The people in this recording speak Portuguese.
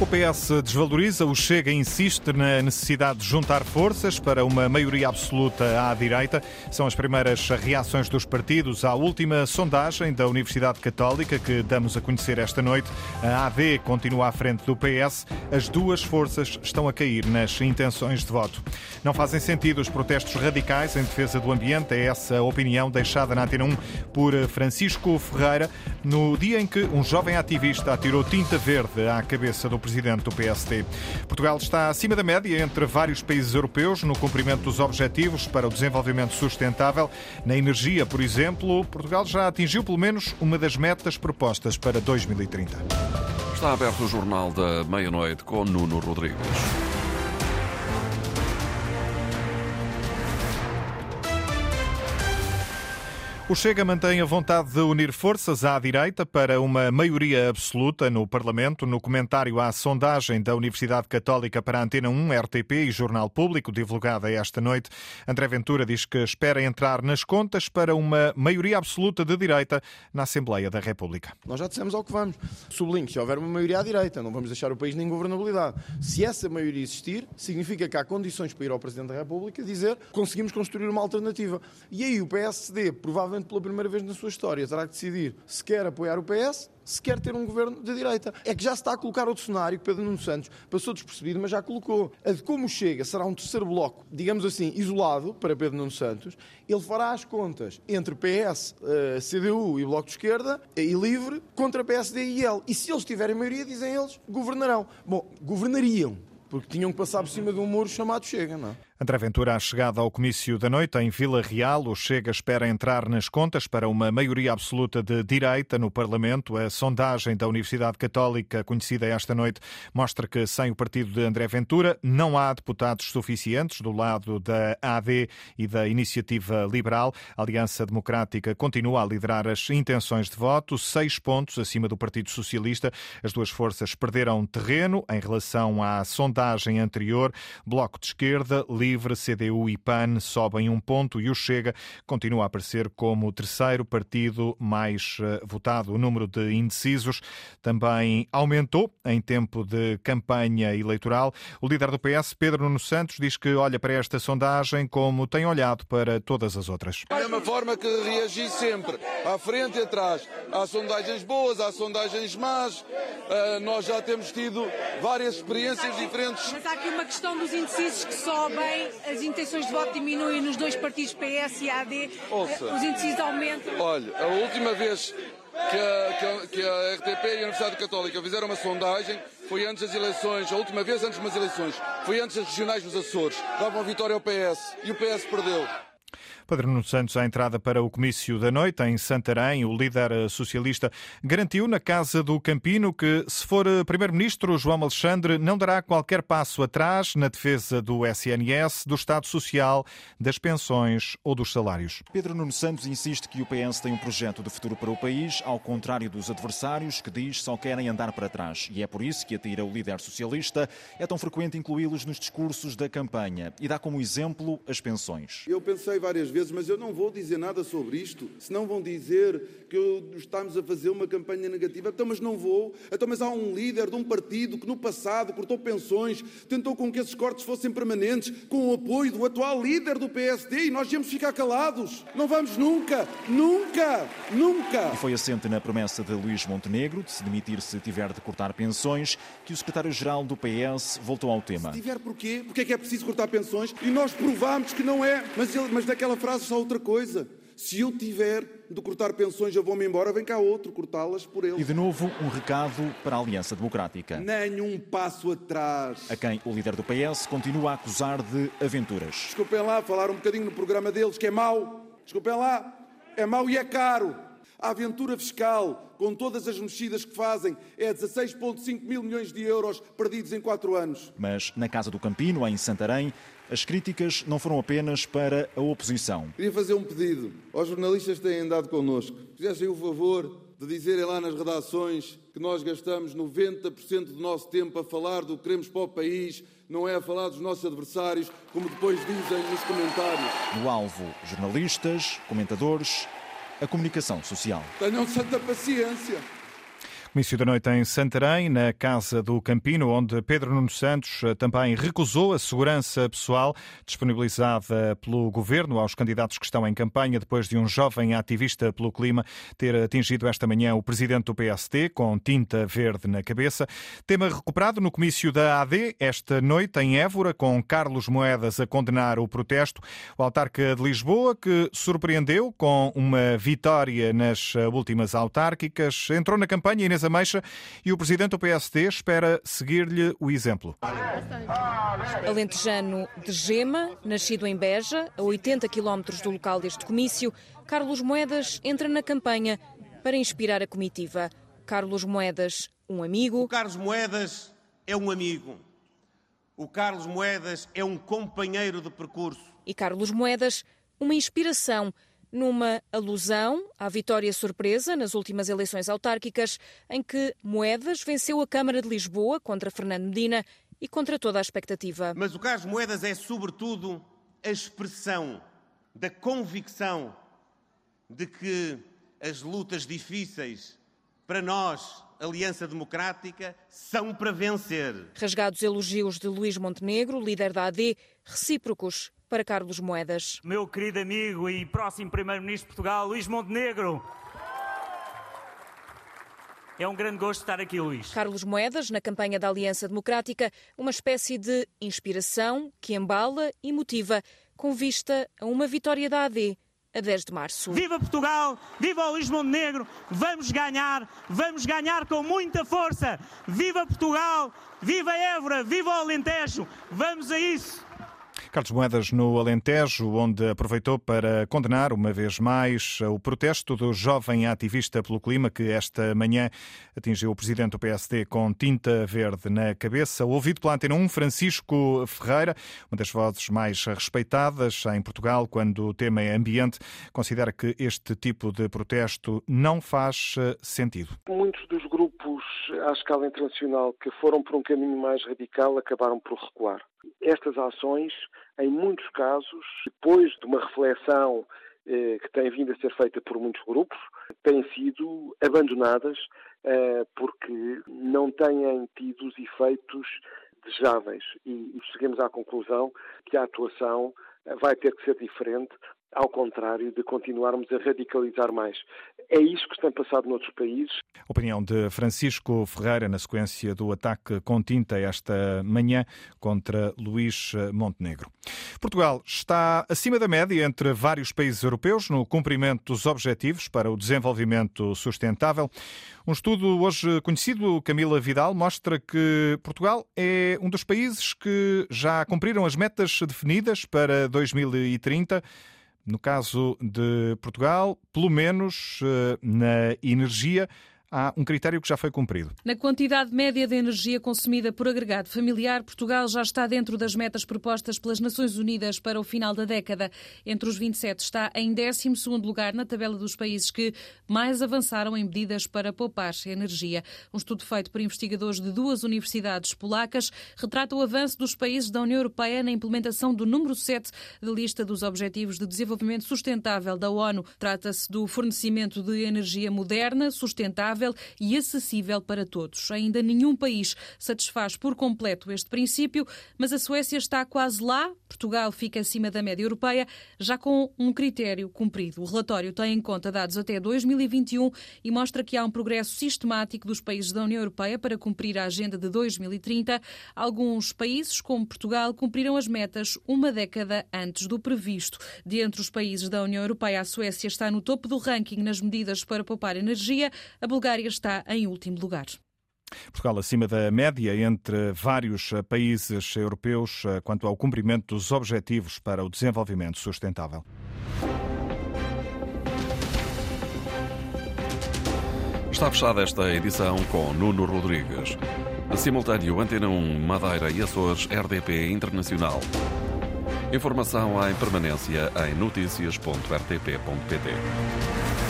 O PS desvaloriza, o Chega insiste na necessidade de juntar forças para uma maioria absoluta à direita. São as primeiras reações dos partidos à última sondagem da Universidade Católica que damos a conhecer esta noite. A AD continua à frente do PS. As duas forças estão a cair nas intenções de voto. Não fazem sentido os protestos radicais em defesa do ambiente. É essa a opinião deixada na Antena 1 por Francisco Ferreira no dia em que um jovem ativista atirou tinta verde à cabeça do presidente do PSD. Portugal está acima da média entre vários países europeus no cumprimento dos objetivos para o desenvolvimento sustentável. Na energia, por exemplo, Portugal já atingiu pelo menos uma das metas propostas para 2030. Está aberto o Jornal da Meia-Noite com Nuno Rodrigues. O Chega mantém a vontade de unir forças à direita para uma maioria absoluta no Parlamento. No comentário à sondagem da Universidade Católica para a Antena 1, RTP e Jornal Público, divulgada esta noite, André Ventura diz que espera entrar nas contas para uma maioria absoluta de direita na Assembleia da República. Nós já dissemos ao que vamos. Sublinho, se houver uma maioria à direita, não vamos deixar o país nem governabilidade. Se essa maioria existir, significa que há condições para ir ao Presidente da República dizer conseguimos construir uma alternativa. E aí o PSD, provavelmente provavelmente pela primeira vez na sua história, terá que decidir se quer apoiar o PS, se quer ter um governo de direita. É que já se está a colocar outro cenário que Pedro Nuno Santos passou despercebido, mas já colocou. A de como chega será um terceiro bloco, digamos assim, isolado para Pedro Nuno Santos. Ele fará as contas entre PS, eh, CDU e Bloco de Esquerda e Livre contra PSD e ele. E se eles tiverem maioria, dizem eles, governarão. Bom, governariam, porque tinham que passar por cima de um muro chamado Chega, não é? André Ventura, à chegada ao comício da noite em Vila Real, o Chega espera entrar nas contas para uma maioria absoluta de direita no Parlamento. A sondagem da Universidade Católica, conhecida esta noite, mostra que sem o partido de André Ventura não há deputados suficientes do lado da AD e da Iniciativa Liberal. A Aliança Democrática continua a liderar as intenções de voto, seis pontos acima do Partido Socialista. As duas forças perderam terreno em relação à sondagem anterior. Bloco de Esquerda, Livre, CDU e PAN sobem um ponto e o Chega continua a aparecer como o terceiro partido mais eh, votado. O número de indecisos também aumentou em tempo de campanha eleitoral. O líder do PS, Pedro Nuno Santos, diz que olha para esta sondagem como tem olhado para todas as outras. Da mesma forma que reagi sempre, à frente e atrás. Há sondagens boas, há sondagens más. Uh, nós já temos tido várias experiências diferentes. Mas há aqui uma questão dos indecisos que sobem as intenções de voto diminuem nos dois partidos PS e AD, Ouça, os indecisos aumentam. Olha, a última vez que a, que, a, que a, RTP e a Universidade Católica fizeram uma sondagem foi antes das eleições, a última vez antes das eleições, foi antes das regionais dos Açores. Davam vitória ao PS e o PS perdeu. Pedro Nuno Santos, à entrada para o comício da noite em Santarém, o líder socialista garantiu na Casa do Campino que, se for Primeiro-Ministro, João Alexandre não dará qualquer passo atrás na defesa do SNS, do Estado Social, das pensões ou dos salários. Pedro Nuno Santos insiste que o PS tem um projeto de futuro para o país, ao contrário dos adversários que diz só querem andar para trás. E é por isso que atira o líder socialista é tão frequente incluí-los nos discursos da campanha e dá como exemplo as pensões. Eu pensei várias vezes mas eu não vou dizer nada sobre isto, senão vão dizer que estamos a fazer uma campanha negativa. Então, mas não vou. Então, mas há um líder de um partido que no passado cortou pensões, tentou com que esses cortes fossem permanentes, com o apoio do atual líder do PSD e nós íamos ficar calados. Não vamos nunca, nunca, nunca. E foi assente na promessa de Luís Montenegro de se demitir se tiver de cortar pensões, que o secretário-geral do PS voltou ao tema. Se tiver porquê? Porque é que é preciso cortar pensões? E nós provámos que não é. Mas, ele, mas daquela frase frase só outra coisa. Se eu tiver de cortar pensões, eu vou-me embora, vem cá outro cortá-las por ele. E de novo, um recado para a Aliança Democrática. Nenhum passo atrás. A quem o líder do PS continua a acusar de aventuras. Desculpem lá, falar um bocadinho no programa deles, que é mau. Desculpem lá, é mau e é caro. A aventura fiscal, com todas as mexidas que fazem, é 16,5 mil milhões de euros perdidos em quatro anos. Mas na Casa do Campino, em Santarém, as críticas não foram apenas para a oposição. Queria fazer um pedido aos jornalistas que têm andado connosco. Fizessem o favor de dizerem lá nas redações que nós gastamos 90% do nosso tempo a falar do que queremos para o país, não é a falar dos nossos adversários, como depois dizem nos comentários. No alvo, jornalistas, comentadores, a comunicação social. Tenham santa paciência. Comício da noite em Santarém, na Casa do Campino, onde Pedro Nuno Santos eh, também recusou a segurança pessoal disponibilizada pelo governo aos candidatos que estão em campanha depois de um jovem ativista pelo clima ter atingido esta manhã o presidente do PSD com tinta verde na cabeça. Tema recuperado no comício da AD esta noite em Évora, com Carlos Moedas a condenar o protesto. O autarca de Lisboa, que surpreendeu com uma vitória nas últimas autárquicas, entrou na campanha Inês Ameixa e o presidente do PSD espera seguir-lhe o exemplo. Alentejano de Gema, nascido em Beja, a 80 quilómetros do local deste comício, Carlos Moedas entra na campanha para inspirar a comitiva. Carlos Moedas, um amigo. O Carlos Moedas é um amigo. O Carlos Moedas é um companheiro de percurso. E Carlos Moedas, uma inspiração numa alusão à vitória surpresa nas últimas eleições autárquicas, em que Moedas venceu a Câmara de Lisboa contra Fernando Medina e contra toda a expectativa. Mas o Carlos Moedas é, sobretudo, a expressão da convicção de que as lutas difíceis para nós, Aliança Democrática, são para vencer. Rasgados elogios de Luís Montenegro, líder da AD, recíprocos para Carlos Moedas. Meu querido amigo e próximo Primeiro-Ministro de Portugal, Luís Montenegro. É um grande gosto estar aqui, Luís. Carlos Moedas, na campanha da Aliança Democrática, uma espécie de inspiração que embala e motiva, com vista a uma vitória da AD a 10 de março. Viva Portugal! Viva o Luís Montenegro! Vamos ganhar! Vamos ganhar com muita força! Viva Portugal! Viva Évora! Viva o Alentejo! Vamos a isso! Carlos Moedas no Alentejo, onde aproveitou para condenar uma vez mais o protesto do jovem ativista pelo clima que esta manhã atingiu o presidente do PSD com tinta verde na cabeça. Ouvido pela Antena 1, Francisco Ferreira, uma das vozes mais respeitadas em Portugal quando o tema é ambiente, considera que este tipo de protesto não faz eh, sentido. Muitos dos grupos à escala internacional que foram por um caminho mais radical acabaram por recuar. Estas ações, em muitos casos, depois de uma reflexão eh, que tem vindo a ser feita por muitos grupos, têm sido abandonadas eh, porque não têm tido os efeitos desejáveis. E, e chegamos à conclusão que a atuação eh, vai ter que ser diferente ao contrário de continuarmos a radicalizar mais. É isso que tem passado noutros países. Opinião de Francisco Ferreira na sequência do ataque com tinta esta manhã contra Luís Montenegro. Portugal está acima da média entre vários países europeus no cumprimento dos objetivos para o desenvolvimento sustentável. Um estudo hoje conhecido, Camila Vidal, mostra que Portugal é um dos países que já cumpriram as metas definidas para 2030. No caso de Portugal, pelo menos eh, na energia, há um critério que já foi cumprido. Na quantidade média de energia consumida por agregado familiar, Portugal já está dentro das metas propostas pelas Nações Unidas para o final da década. Entre os 27 está em 12º lugar na tabela dos países que mais avançaram em medidas para poupar energia. Um estudo feito por investigadores de duas universidades polacas retrata o avanço dos países da União Europeia na implementação do número 7 da lista dos Objetivos de Desenvolvimento Sustentável da ONU. Trata-se do fornecimento de energia moderna, sustentável, e acessível para todos. Ainda nenhum país satisfaz por completo este princípio, mas a Suécia está quase lá. Portugal fica acima da média europeia, já com um critério cumprido. O relatório tem em conta dados até 2021 e mostra que há um progresso sistemático dos países da União Europeia para cumprir a agenda de 2030. Alguns países, como Portugal, cumpriram as metas uma década antes do previsto. De entre os países da União Europeia, a Suécia está no topo do ranking nas medidas para poupar energia. A Bulgária Bulgária está em último lugar. Portugal acima da média entre vários países europeus eh, quanto ao cumprimento dos objetivos para o desenvolvimento sustentável. Está fechada esta edição com Nuno Rodrigues. A simultâneo Antena 1, Madeira e Açores, RDP Internacional. Informação em permanência em notícias.rtp.pt.